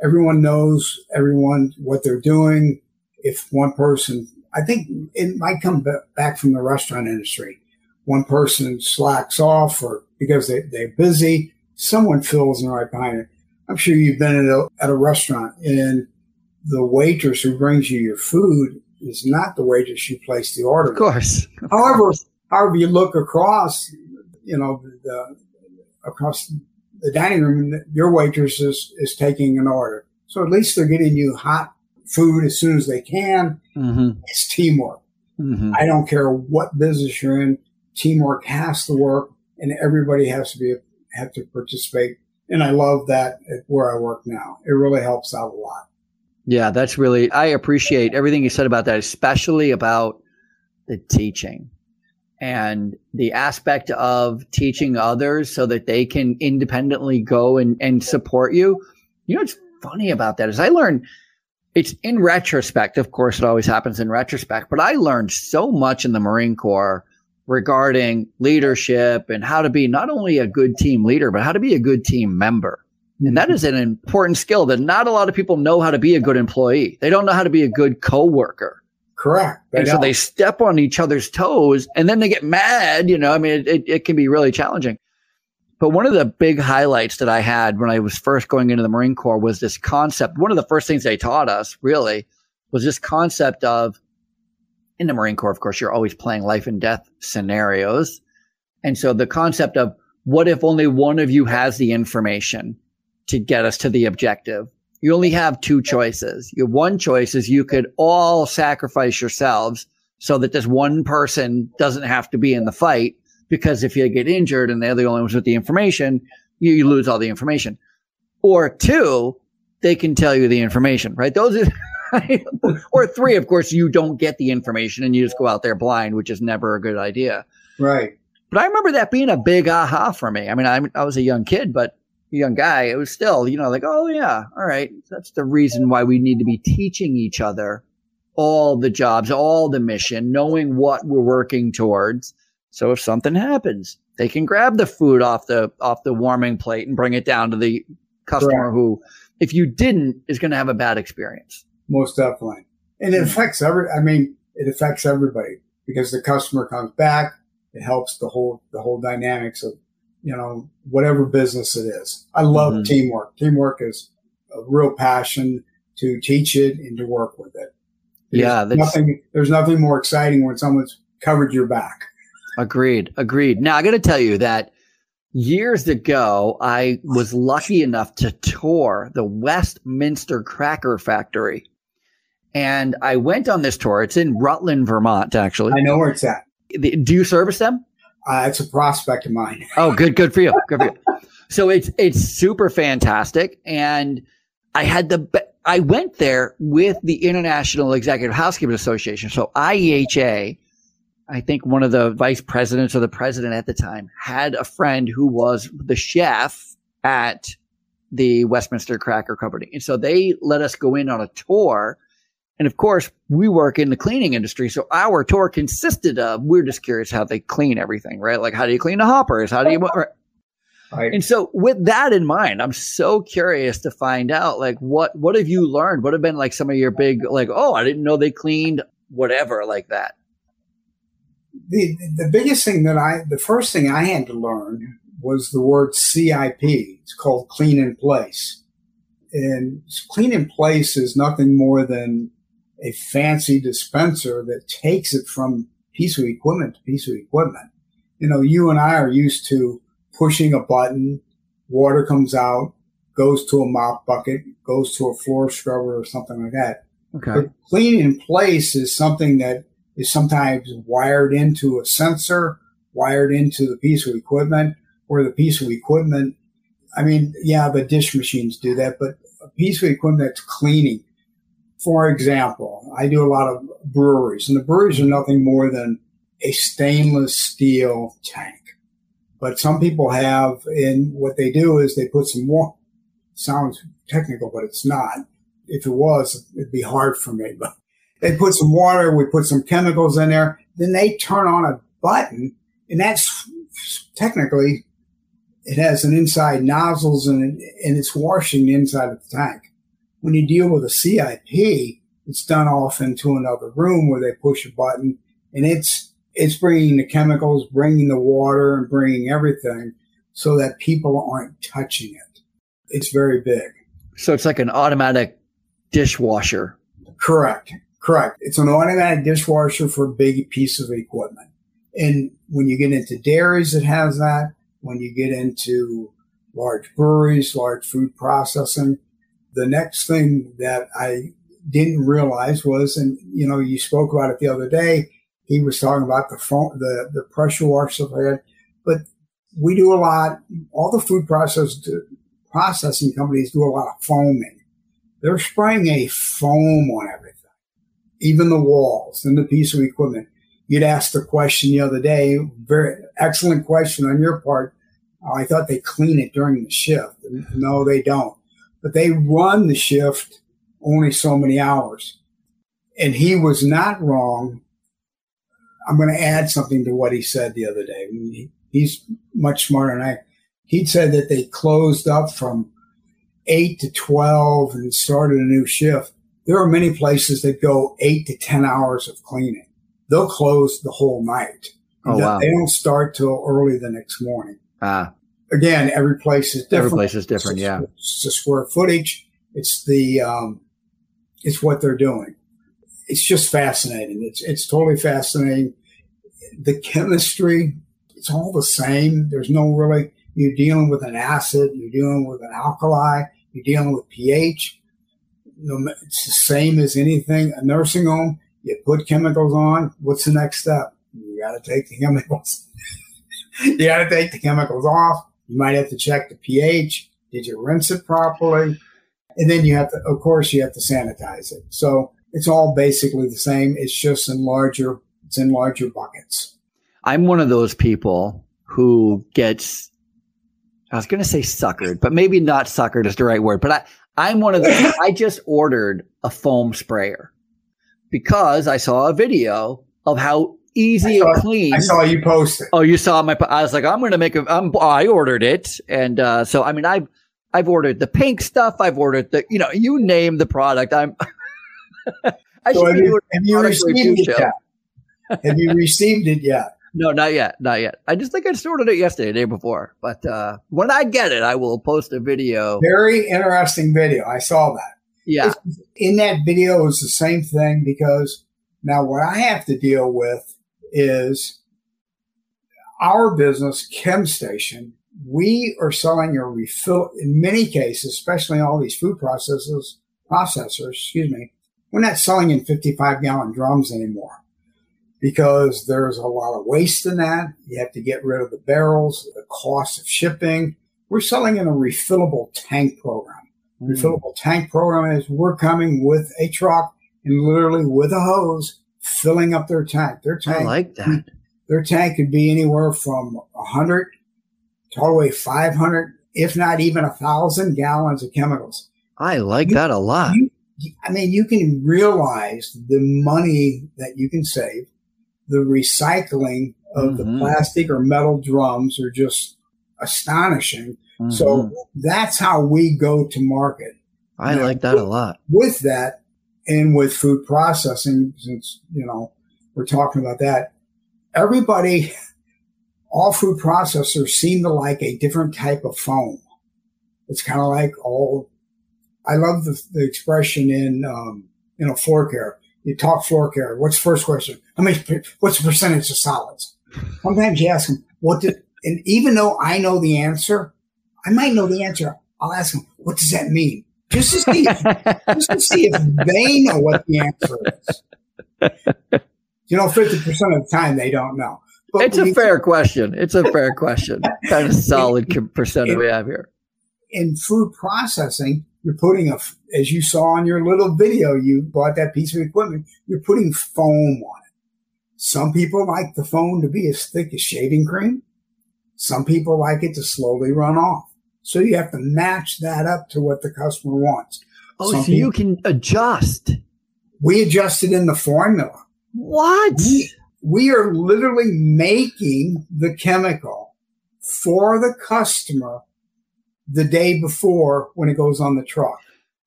Everyone knows everyone what they're doing. If one person, I think it might come back from the restaurant industry. One person slacks off or because they, they're busy, someone fills in right behind it. I'm sure you've been at a, at a restaurant and the waitress who brings you your food is not the waitress you placed the order. Of course. However, however you look across, you know, the, across the dining room, your waitress is, is taking an order. So at least they're getting you hot food as soon as they can. hmm It's teamwork. hmm I don't care what business you're in. Teamwork has to work and everybody has to be, have to participate. And I love that at where I work now. It really helps out a lot. Yeah, that's really, I appreciate everything you said about that, especially about the teaching and the aspect of teaching others so that they can independently go and, and support you. You know, what's funny about that is I learned it's in retrospect. Of course, it always happens in retrospect, but I learned so much in the Marine Corps regarding leadership and how to be not only a good team leader, but how to be a good team member. And that is an important skill that not a lot of people know how to be a good employee. They don't know how to be a good coworker. Correct. They And so don't. they step on each other's toes and then they get mad. You know, I mean, it, it, it can be really challenging. But one of the big highlights that I had when I was first going into the Marine Corps was this concept. One of the first things they taught us really was this concept of in the Marine Corps, of course, you're always playing life and death scenarios. And so the concept of what if only one of you has the information to get us to the objective? You only have two choices. Your one choice is you could all sacrifice yourselves so that this one person doesn't have to be in the fight. Because if you get injured and they're the only ones with the information, you, you lose all the information. Or two, they can tell you the information, right? Those are, or three, of course, you don't get the information and you just go out there blind, which is never a good idea. right. But I remember that being a big aha for me. I mean, I, I was a young kid, but young guy, it was still, you know, like, oh, yeah, all right. That's the reason why we need to be teaching each other all the jobs, all the mission, knowing what we're working towards. So if something happens, they can grab the food off the off the warming plate and bring it down to the customer who, if you didn't, is going to have a bad experience. Most definitely. And it hmm. affects every, I mean, it affects everybody because the customer comes back. It helps the whole, the whole dynamics of, you know, whatever business it is. I love Mhm. teamwork. Teamwork is a real passion to teach it and to work with it. There's Yeah, that's- nothing, there's nothing more exciting when someone's covered your back. Agreed. Agreed. Now I got to tell you that years ago, I was lucky enough to tour the Westminster Cracker Factory. And I went on this tour. It's in Rutland, Vermont, actually. I know where it's at. Do you service them? Uh, it's a prospect of mine. Oh, good, good for you. Good for you. So it's it's super fantastic, and I had the be- I went there with the International Executive Housekeepers Association. So IEHA, I think one of the vice presidents or the president at the time had a friend who was the chef at the Westminster Cracker Company, and so they let us go in on a tour. And of course, we work in the cleaning industry. So our tour consisted of, we're just curious how they clean everything, right? Like, how do you clean the hoppers? How do you, right? And so with that in mind, I'm so curious to find out, like, what, what have you learned? What have been like some of your big, like, oh, I didn't know they cleaned whatever like that. The, the biggest thing that I, the first thing I had to learn was the word CIP. It's called clean in place. And clean in place is nothing more than a fancy dispenser that takes it from piece of equipment to piece of equipment. You know, you and I are used to pushing a button, water comes out, goes to a mop bucket, goes to a floor scrubber or something like that. Okay. But clean in place is something that is sometimes wired into a sensor, wired into the piece of equipment, or the piece of equipment. I mean, yeah, the dish machines do that, but a piece of equipment that's cleaning. For example, I do a lot of breweries, and the breweries are nothing more than a stainless steel tank. But some people have, and what they do is they put some more, sounds technical, but it's not. If it was, it'd be hard for me, but they put some water, we put some chemicals in there, then they turn on a button, and that's technically it has an inside nozzles and, and it's washing the inside of the tank. When you deal with a CIP, it's done off into another room where they push a button and it's, it's bringing the chemicals, bringing the water and bringing everything so that people aren't touching it. It's very big. So it's like an automatic dishwasher. Correct. Correct. It's an automatic dishwasher for a big piece of equipment. And when you get into dairies, it has that when you get into large breweries, large food processing. The next thing that I didn't realize was, and you know, you spoke about it the other day. He was talking about the phone, the the pressure washers had, but we do a lot. All the food process processing companies do a lot of foaming. They're spraying a foam on everything, even the walls and the piece of equipment you'd asked the question the other day. Very excellent question on your part. Uh, I thought they clean it during the shift. No, they don't. But they run the shift only so many hours. And he was not wrong. I'm going to add something to what he said the other day. He's much smarter than I. He said that they closed up from eight to 12 and started a new shift. There are many places that go eight to 10 hours of cleaning they'll close the whole night. Oh, wow. They don't start till early the next morning. Ah. Again, every place is different. Every place is different. It's, yeah. It's the square footage. It's the, um, it's what they're doing. It's just fascinating. It's, it's totally fascinating. The chemistry, it's all the same. There's no really, you're dealing with an acid, you're dealing with an alkali, you're dealing with pH. It's the same as anything. A nursing home, you put chemicals on. What's the next step? You got to take the chemicals. you got to take the chemicals off. You might have to check the pH. Did you rinse it properly? And then you have to, of course, you have to sanitize it. So it's all basically the same. It's just in larger, it's in larger buckets. I'm one of those people who gets, I was going to say suckered, but maybe not suckered is the right word. But I, I'm one of the, I just ordered a foam sprayer because I saw a video of how easy and clean. I saw you post it. Oh, you saw my. I was like, I'm going to make a. I'm, I ordered it, and uh, so I mean, I've I've ordered the pink stuff. I've ordered the. You know, you name the product. I'm. I so have you, have you received it yet? have you received it yet? No, not yet, not yet. I just think I just ordered it yesterday, the day before. But uh, when I get it, I will post a video. Very interesting video. I saw that. Yeah. It's, in that video is the same thing because now what I have to deal with is our business, ChemStation, we are selling a refill in many cases, especially all these food processors, processors, excuse me, we're not selling in 55 gallon drums anymore because there's a lot of waste in that. You have to get rid of the barrels, the cost of shipping. We're selling in a refillable tank program. Mm. Refillable tank program is we're coming with a truck and literally with a hose filling up their tank. Their tank, I like that. Their tank could be anywhere from 100 to all the way 500, if not even a thousand gallons of chemicals. I like you, that a lot. You, I mean, you can realize the money that you can save. The recycling of mm-hmm. the plastic or metal drums are just astonishing. Mm-hmm. So that's how we go to market. I now, like that with, a lot. With that, and with food processing, since you know we're talking about that, everybody, all food processors seem to like a different type of foam. It's kind of like all. I love the, the expression in um, you know floor care. You talk floor care. What's the first question? I mean, what's the percentage of solids? Sometimes you ask them, what did, and even though I know the answer, I might know the answer. I'll ask them, what does that mean? Just to see if, just to see if they know what the answer is. You know, 50% of the time they don't know. But it's a fair question. It's a fair question. kind of solid percent we have here. In food processing, you're putting a, as you saw in your little video, you bought that piece of equipment, you're putting foam on it. Some people like the foam to be as thick as shaving cream. Some people like it to slowly run off. So you have to match that up to what the customer wants. Oh, Some so people, you can adjust. We adjusted in the formula. What? We, we are literally making the chemical for the customer the day before when it goes on the truck.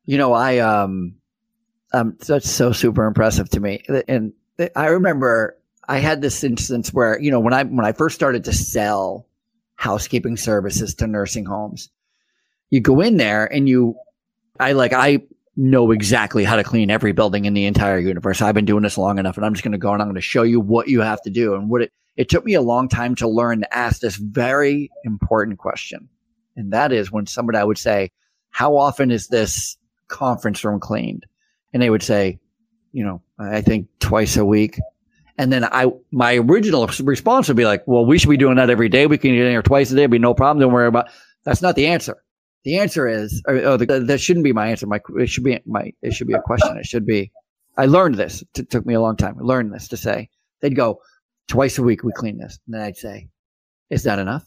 You know, I um um that's so super impressive to me. And I remember I had this instance where, you know, when I when I first started to sell housekeeping services to nursing homes, you go in there and you I like I know exactly how to clean every building in the entire universe. I've been doing this long enough and I'm just going to go and I'm going to show you what you have to do and what it it took me a long time to learn to ask this very important question. And that is when somebody I would say, how often is this conference room cleaned? And they would say, you know, I think twice a week. And then I, my original response would be like, well, we should be doing that every day. We can get in here twice a day. It'd be no problem. Don't worry about. That's not the answer. The answer is, or, oh, the, that shouldn't be my answer. My, it should be my, it should be a question. It should be, I learned this. It took me a long time. I learned this to say, they'd go twice a week. We clean this. And then I'd say, is that enough?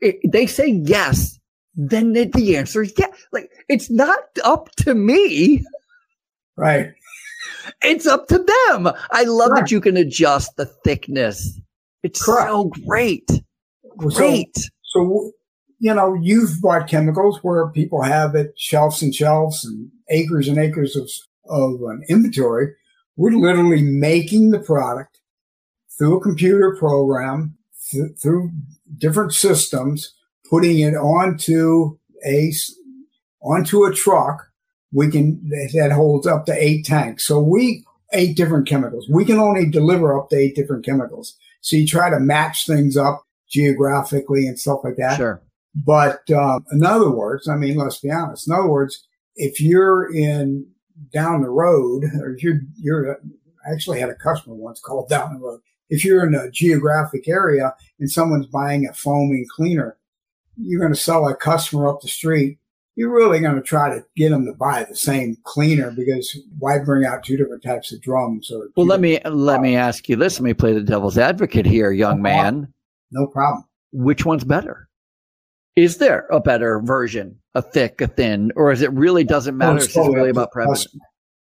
It, they say yes. Then the, the answer is yes. Like it's not up to me. Right. It's up to them. I love that you can adjust the thickness. It's Correct. so great. Great. So, so, you know, you've bought chemicals where people have it shelves and shelves and acres and acres of, of an inventory. We're literally making the product through a computer program, th- through different systems, putting it onto a, onto a truck we can that holds up to eight tanks. So we eight different chemicals. We can only deliver up to eight different chemicals. So you try to match things up geographically and stuff like that. Sure. But um, in other words, I mean, let's be honest. In other words, if you're in down the road, or if you're you're I actually had a customer once called down the road. If you're in a geographic area and someone's buying a foaming cleaner, you're going to sell a customer up the street you're really going to try to get them to buy the same cleaner because why bring out two different types of drums? Or well, let me let me ask you this. Let me play the devil's advocate here, young no man. No problem. Which one's better? Is there a better version, a thick, a thin, or is it really doesn't matter? it's, totally really about preference.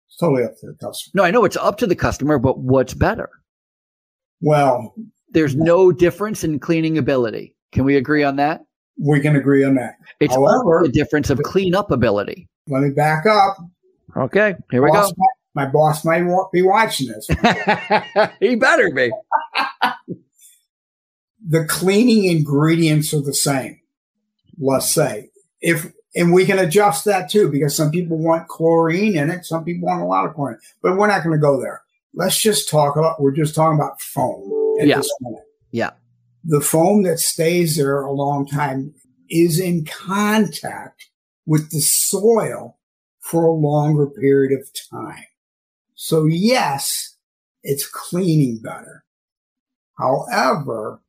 It's totally up to the customer. No, I know it's up to the customer, but what's better? Well, there's no difference in cleaning ability. Can we agree on that? We can agree on that. It's However, the difference of cleanup ability. Let me back up. Okay, here we go. Might, my boss might be watching this. he better be. the cleaning ingredients are the same. Let's say if and we can adjust that too because some people want chlorine in it, some people want a lot of chlorine, but we're not going to go there. Let's just talk about. We're just talking about foam at yeah. this point. Yeah the foam that stays there a long time is in contact with the soil for a longer period of time. So yes, it's cleaning better. However,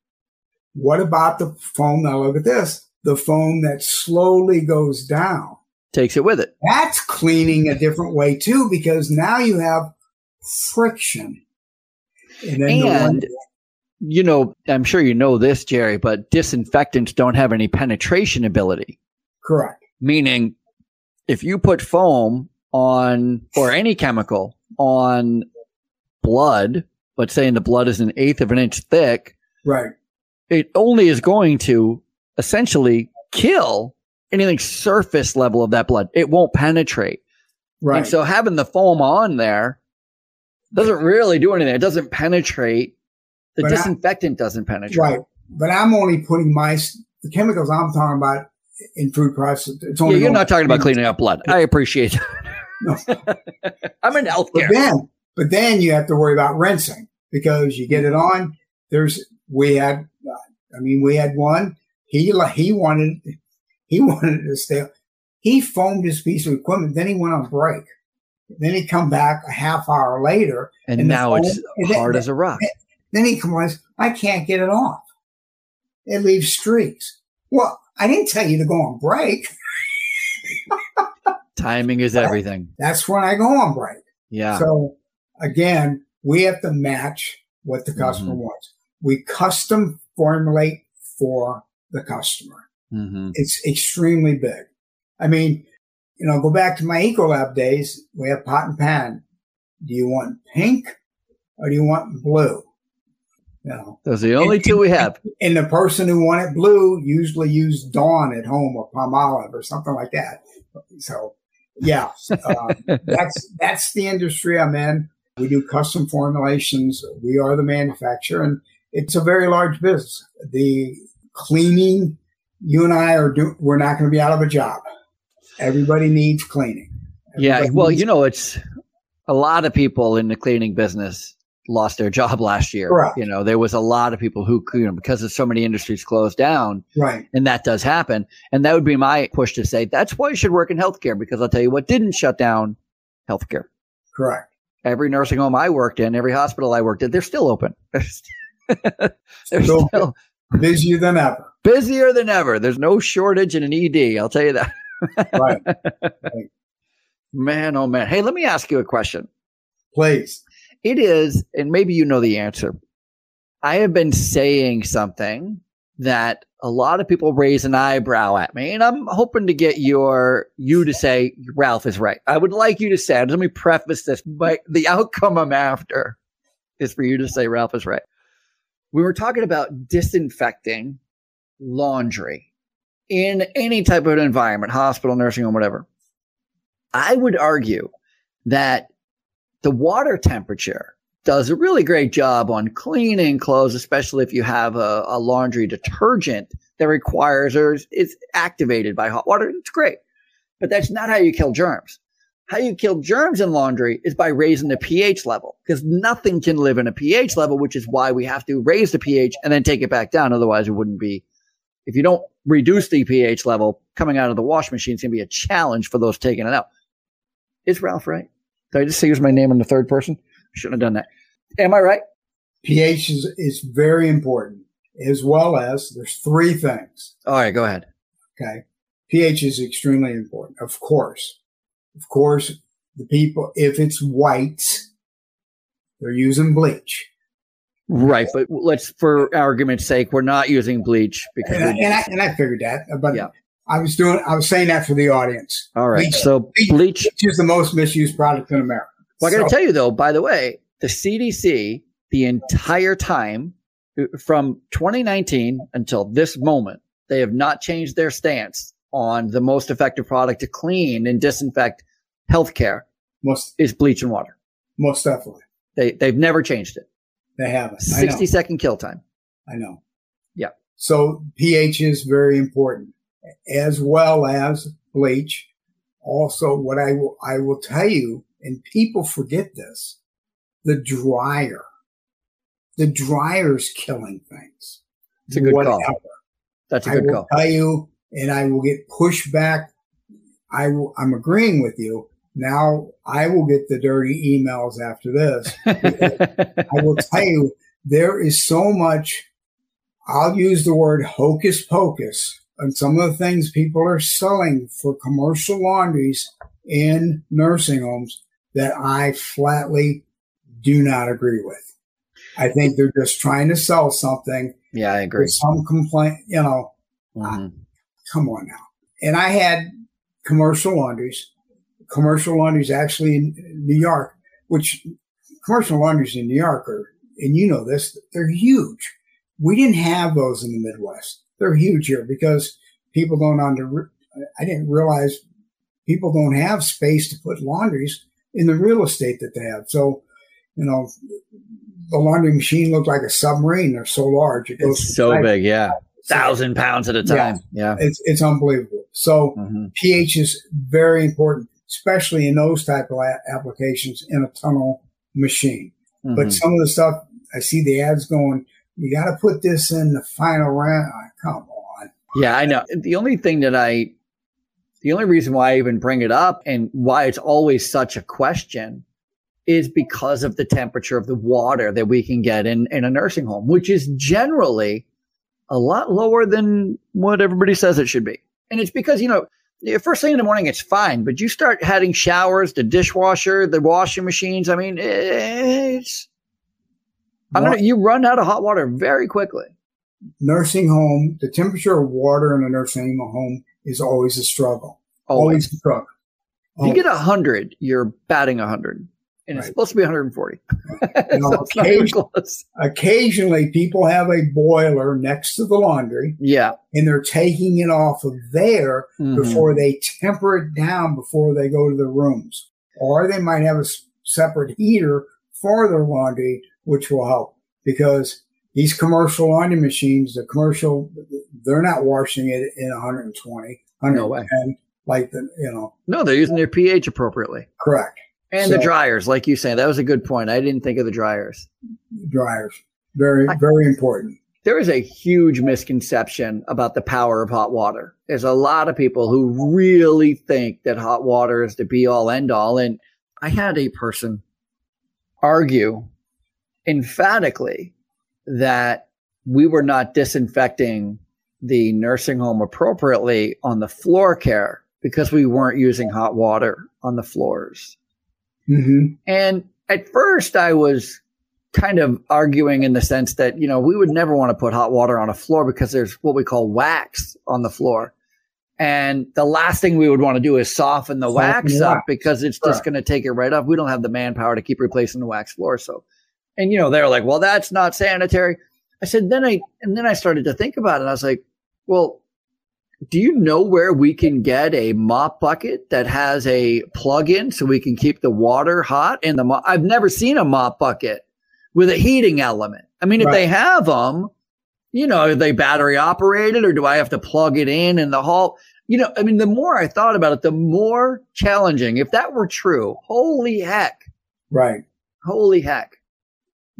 what about the foam? Now look at this. The foam that slowly goes down. Takes it with it. That's cleaning a different way too, because now you have friction. And, and you know, I'm sure you know this, Jerry, but disinfectants don't have any penetration ability. Correct. Meaning, if you put foam on, or any chemical on blood, let's say the blood is an eighth of an inch thick, Right. it only is going to essentially kill anything surface level of that blood. It won't penetrate. Right. And so having the foam on there doesn't really do anything. It doesn't penetrate. The But I- disinfectant doesn't penetrate. right. But I'm only putting my the chemicals I'm talking about in food process. It's Yeah, you're not talking about cleaning up blood. I appreciate No. that. I'm in But healthcare. then, but then you have to worry about rinsing because you get it on. There's we had, I mean, we had one. He he wanted he wanted to stay. He foamed his piece of equipment. Then he went on break. Then he come back a half hour later. And, And now it's foam- and then- hard as a rock. Then he complains, "I can't get it off. It leaves streaks." Well, I didn't tell you to go on break. Timing is everything. That's when I go on break. Yeah. So again, we have to match what the customer Mhm. wants. We custom formulate for the customer. hmm It's extremely big. I mean, you know, go back to my Ecolab days. We have pot and pan. Do you want pink or do you want blue? Know, Those are the only two we have. and the person who wanted blue usually used Dawn at home or Palmolive or something like that. So, yeah, um, that's that's the industry I'm in. We do custom formulations. We are the manufacturer, and it's a very large business. The cleaning, you and I are do. We're not going to be out of a job. Everybody needs cleaning. Yeah. Well, needs- you know, it's a lot of people in the cleaning business lost their job last year. Correct. You know, there was a lot of people who, you know, because of so many industries closed down, right. and that does happen. And that would be my push to say that's why you should work in healthcare because I'll tell you what didn't shut down healthcare. Correct. Every nursing home I worked in, every hospital I worked at, they're still open. they're Still- still Busier than ever. busier than ever. There's no shortage in an ED. I'll tell you that. Right. Man, oh man. Hey, let me ask you a question. Please. It is, and maybe you know the answer. I have been saying something that a lot of people raise an eyebrow at me, and I'm hoping to get your you to say Ralph is right. I would like you to say. Let me preface this: but the outcome I'm after is for you to say Ralph is right. We were talking about disinfecting laundry in any type of environment, hospital, nursing home, whatever. I would argue that the water temperature does a really great job on cleaning clothes, especially if you have a, a laundry detergent that requires or is, is activated by hot water. It's great. But that's not how you kill germs. How you kill germs in laundry is by raising the pH level because nothing can live in a pH level, which is why we have to raise the pH and then take it back down. Otherwise, it wouldn't be. If you don't reduce the pH level coming out of the wash machine, it's going to be a challenge for those taking it out. Is Ralph right? Did I just say use my name in the third person? I Shouldn't have done that. Am I right? pH is, is very important, as well as there's three things. All right, go ahead. Okay. pH is extremely important, of course. Of course, the people, if it's white, they're using bleach. Right, but let's, for argument's sake, we're not using bleach because. And I, and I, and I figured that, but Yeah. I was doing, I was saying that for the audience. all right, bleach- so bleach- bleach. Is the most misused product in America. Well, I got to So- tell you though, by the way, the CDC, the entire time from 2019 until this moment, they have not changed their stance on the most effective product to clean and disinfect healthcare most, is bleach and water. most definitely. They they've never changed it. They haven't. 60 second kill time. I know. Yeah. So pH is very important, as well as bleach. Also, what I will I will tell you, and people forget this, the dryer. The dryer's killing things. It's a good call. That's a good I will call. tell you, and I will get pushback. I will, I'm agreeing with you. Now I will get the dirty emails after this. I will tell you, there is so much, I'll use the word hocus pocus on some of the things people are selling for commercial laundries in nursing homes that I flatly do not agree with. I think they're just trying to sell something. yeah, I agree. Some complaint, you know, Mhm. come on now. And I had commercial laundries commercial laundries actually in New York, which commercial laundries in New York are, and you know this, they're huge. We didn't have those in the Midwest. They're huge here because people don't under, I didn't realize people don't have space to put laundries in the real estate that they have. So, you know, the laundry machine looked like a submarine. They're so large. It goes it's so big. Yeah. Thousand pounds at a time. Yeah. yeah. It's, it's unbelievable. So mm-hmm. pH is very important, especially in those type of applications in a tunnel machine. Mm-hmm. But some of the stuff I see the ads going, you got to put this in the final round. Come on. Yeah, I know. The only thing that I, the only reason why I even bring it up and why it's always such a question is because of the temperature of the water that we can get in, in a nursing home, which is generally a lot lower than what everybody says it should be. And it's because, you know, first thing in the morning, it's fine, but you start having showers, the dishwasher, the washing machines. I mean, it's, I'm gonna, you run out of hot water very quickly. Nursing home, the temperature of water in a nursing home is always a struggle. Always, always a struggle. If you get 100, you're batting 100 and right. it's supposed to be 140. so occasionally, occasionally, people have a boiler next to the laundry. Yeah. And they're taking it off of there mm-hmm. before they temper it down before they go to the rooms. Or they might have a separate heater for their laundry, which will help because these commercial laundry machines, the commercial, they're not washing it in 120, 110, no way. like the, you know. No, they're using their pH appropriately. Correct. And so, the dryers, like you say, that was a good point. I didn't think of the dryers. Dryers, very, very important. There is a huge misconception about the power of hot water. There's a lot of people who really think that hot water is the be all end all. And I had a person argue emphatically that we were not disinfecting the nursing home appropriately on the floor care because we weren't using hot water on the floors. Mm-hmm. And at first, I was kind of arguing in the sense that, you know, we would never want to put hot water on a floor because there's what we call wax on the floor. And the last thing we would want to do is soften the soften wax up because it's sure. just going to take it right off. We don't have the manpower to keep replacing the wax floor. So, and you know, they're like, well, that's not sanitary. I said, then I, and then I started to think about it. I was like, well, do you know where we can get a mop bucket that has a plug-in so we can keep the water hot in the mop? I've never seen a mop bucket with a heating element. I mean, right. if they have them, you know, are they battery operated or do I have to plug it in in the hall? You know, I mean, the more I thought about it, the more challenging. If that were true, holy heck. Right. Holy heck.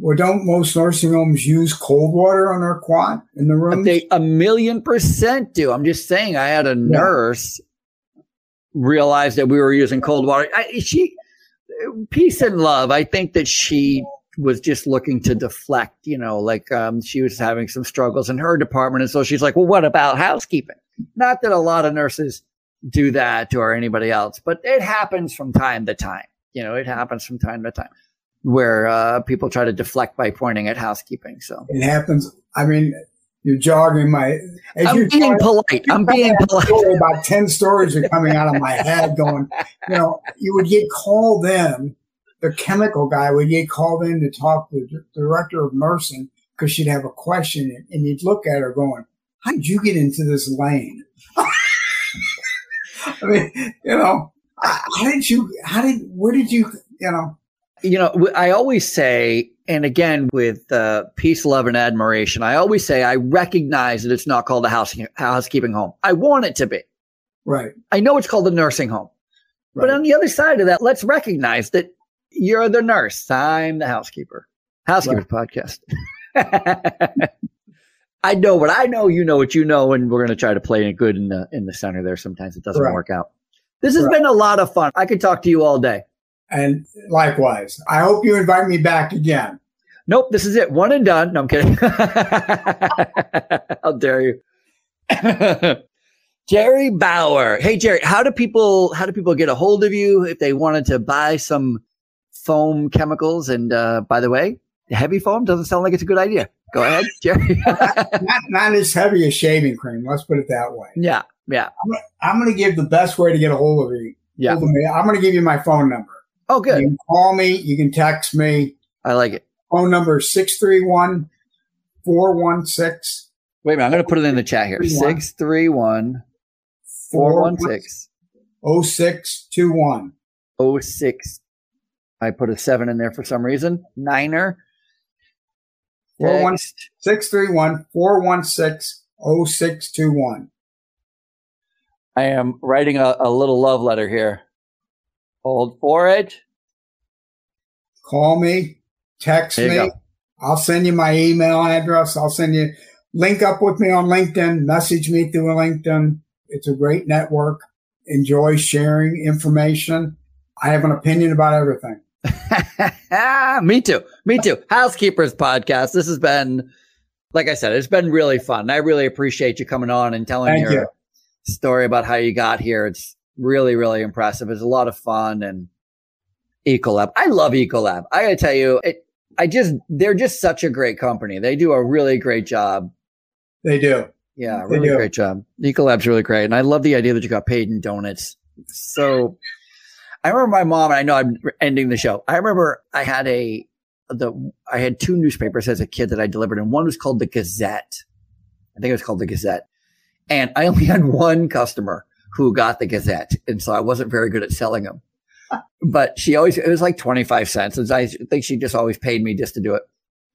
Well, don't most nursing homes use cold water on their quat in the room? They a million percent do. I'm just saying. I had a nurse yeah. realize that we were using cold water. I, she, peace and love. I think that she was just looking to deflect. You know, like um, she was having some struggles in her department, and so she's like, "Well, what about housekeeping?" Not that a lot of nurses do that or anybody else, but it happens from time to time. You know, it happens from time to time where uh, people try to deflect by pointing at housekeeping. So it happens. I mean, you're jogging my. I'm being polite. I'm being polite. About ten stories are coming out of my head, going. You know, you would get called in. The chemical guy would get called in to talk to the director of nursing because she'd have a question, and you'd look at her going, "How did you get into this lane?" I mean, you know, how did you? How did? Where did you? You know, you know, I always say, and again, with uh, peace, love, and admiration, I always say I recognize that it's not called a house, housekeeping home. I want it to be. Right. I know it's called a nursing home. Right. But on the other side of that, let's recognize that you're the nurse. I'm the housekeeper. Housekeeper right. podcast. I know what I know, you know what you know, and we're going to try to play it good in the in the center there. Sometimes it doesn't right. work out. This has been a lot of fun. I could talk to you all day. And likewise, I hope you invite me back again. Nope, this is it. One and done. No, I'm kidding. How dare you? Jerry Bauer. Hey Jerry, how do people how do people get a hold of you if they wanted to buy some foam chemicals? And uh, by the way, heavy foam doesn't sound like it's a good idea. Go ahead, Jerry. not, not, as heavy as shaving cream. Let's put it that way. Yeah, yeah. I'm, I'm going to give the best way to get a hold of me Yeah. I'm going to give you my phone number. Oh, good. You can call me. You can text me. I like it. Phone number is 631 416 Wait a minute. I'm going to put it in the chat here. 631 416 0621. 06. I put a seven in there for some reason. Niner. 416 Text. 631 416 0621. I am writing a, a little love letter here. Hold for it. Call me, text me. go. I'll send you my email address. I'll send you link up with me on LinkedIn, message me through LinkedIn. It's a great network. Enjoy sharing information. I have an opinion about everything. Me too. Me too. Housekeepers podcast. This has been, like I said, it's been really fun. I really appreciate you coming on and telling Thank your you. story about how you got here. It's really, really impressive. It's a lot of fun and Ecolab. I love Ecolab. I gotta tell you, it, I just, they're just such a great company. They do a really great job. They do. Yeah, They really great job. Ecolab's really great. And I love the idea that you got paid in donuts. So I remember my mom, and I know I'm ending the show. I remember I had a, the, I had two newspapers as a kid that I delivered, and one was called the Gazette. I think it was called the Gazette. And I only had one customer who got the Gazette. And so I wasn't very good at selling them. But she always, it was like 25 cents. And I think she just always paid me just to do it.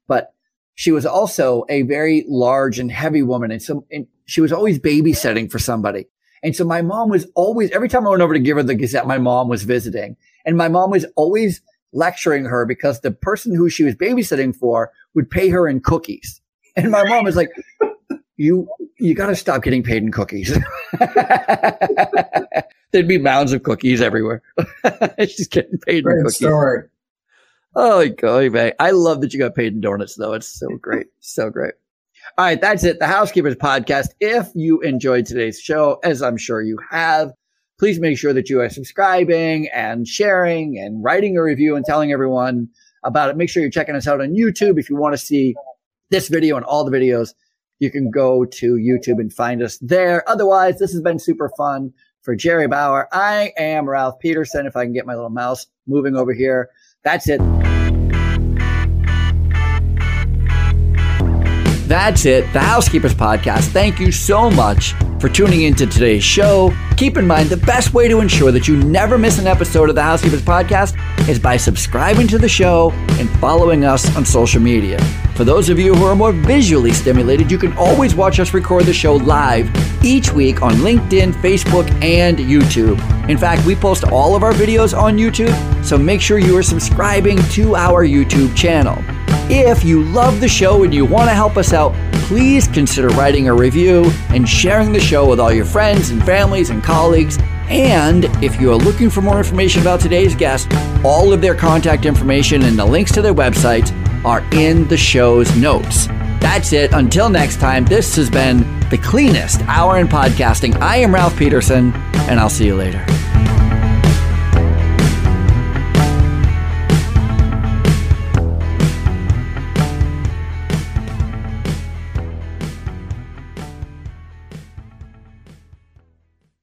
But she was also a very large and heavy woman. And so and she was always babysitting for somebody. And so my mom was always, every time I went over to give her the Gazette, my mom was visiting and my mom was always lecturing her because the person who she was babysitting for would pay her in cookies. And my mom was like, you, you got to stop getting paid in cookies. There'd be mounds of cookies everywhere. She's getting paid in cookies. story. Oh, golly, man. I love that you got paid in donuts, though. It's so great. so great. All right, that's it. The Housekeepers Podcast. If you enjoyed today's show, as I'm sure you have, please make sure that you are subscribing and sharing and writing a review and telling everyone about it. Make sure you're checking us out on YouTube. If you want to see this video and all the videos, you can go to YouTube and find us there. Otherwise, this has been super fun. For Jerry Bauer, I am Ralph Peterson. If I can get my little mouse moving over here, that's it. That's it, the Housekeepers Podcast. Thank you so much for tuning into today's show. Keep in mind, the best way to ensure that you never miss an episode of the Housekeepers Podcast is by subscribing to the show and following us on social media. For those of you who are more visually stimulated, you can always watch us record the show live each week on LinkedIn, Facebook, and YouTube. In fact, we post all of our videos on YouTube, so make sure you are subscribing to our YouTube channel. If you love the show and you want to help us out, please consider writing a review and sharing the show with all your friends and families and colleagues. And if you are looking for more information about today's guest, all of their contact information and the links to their websites are in the show's notes. That's it. Until next time, this has been the cleanest hour in podcasting. I am Ralph Peterson, and I'll see you later.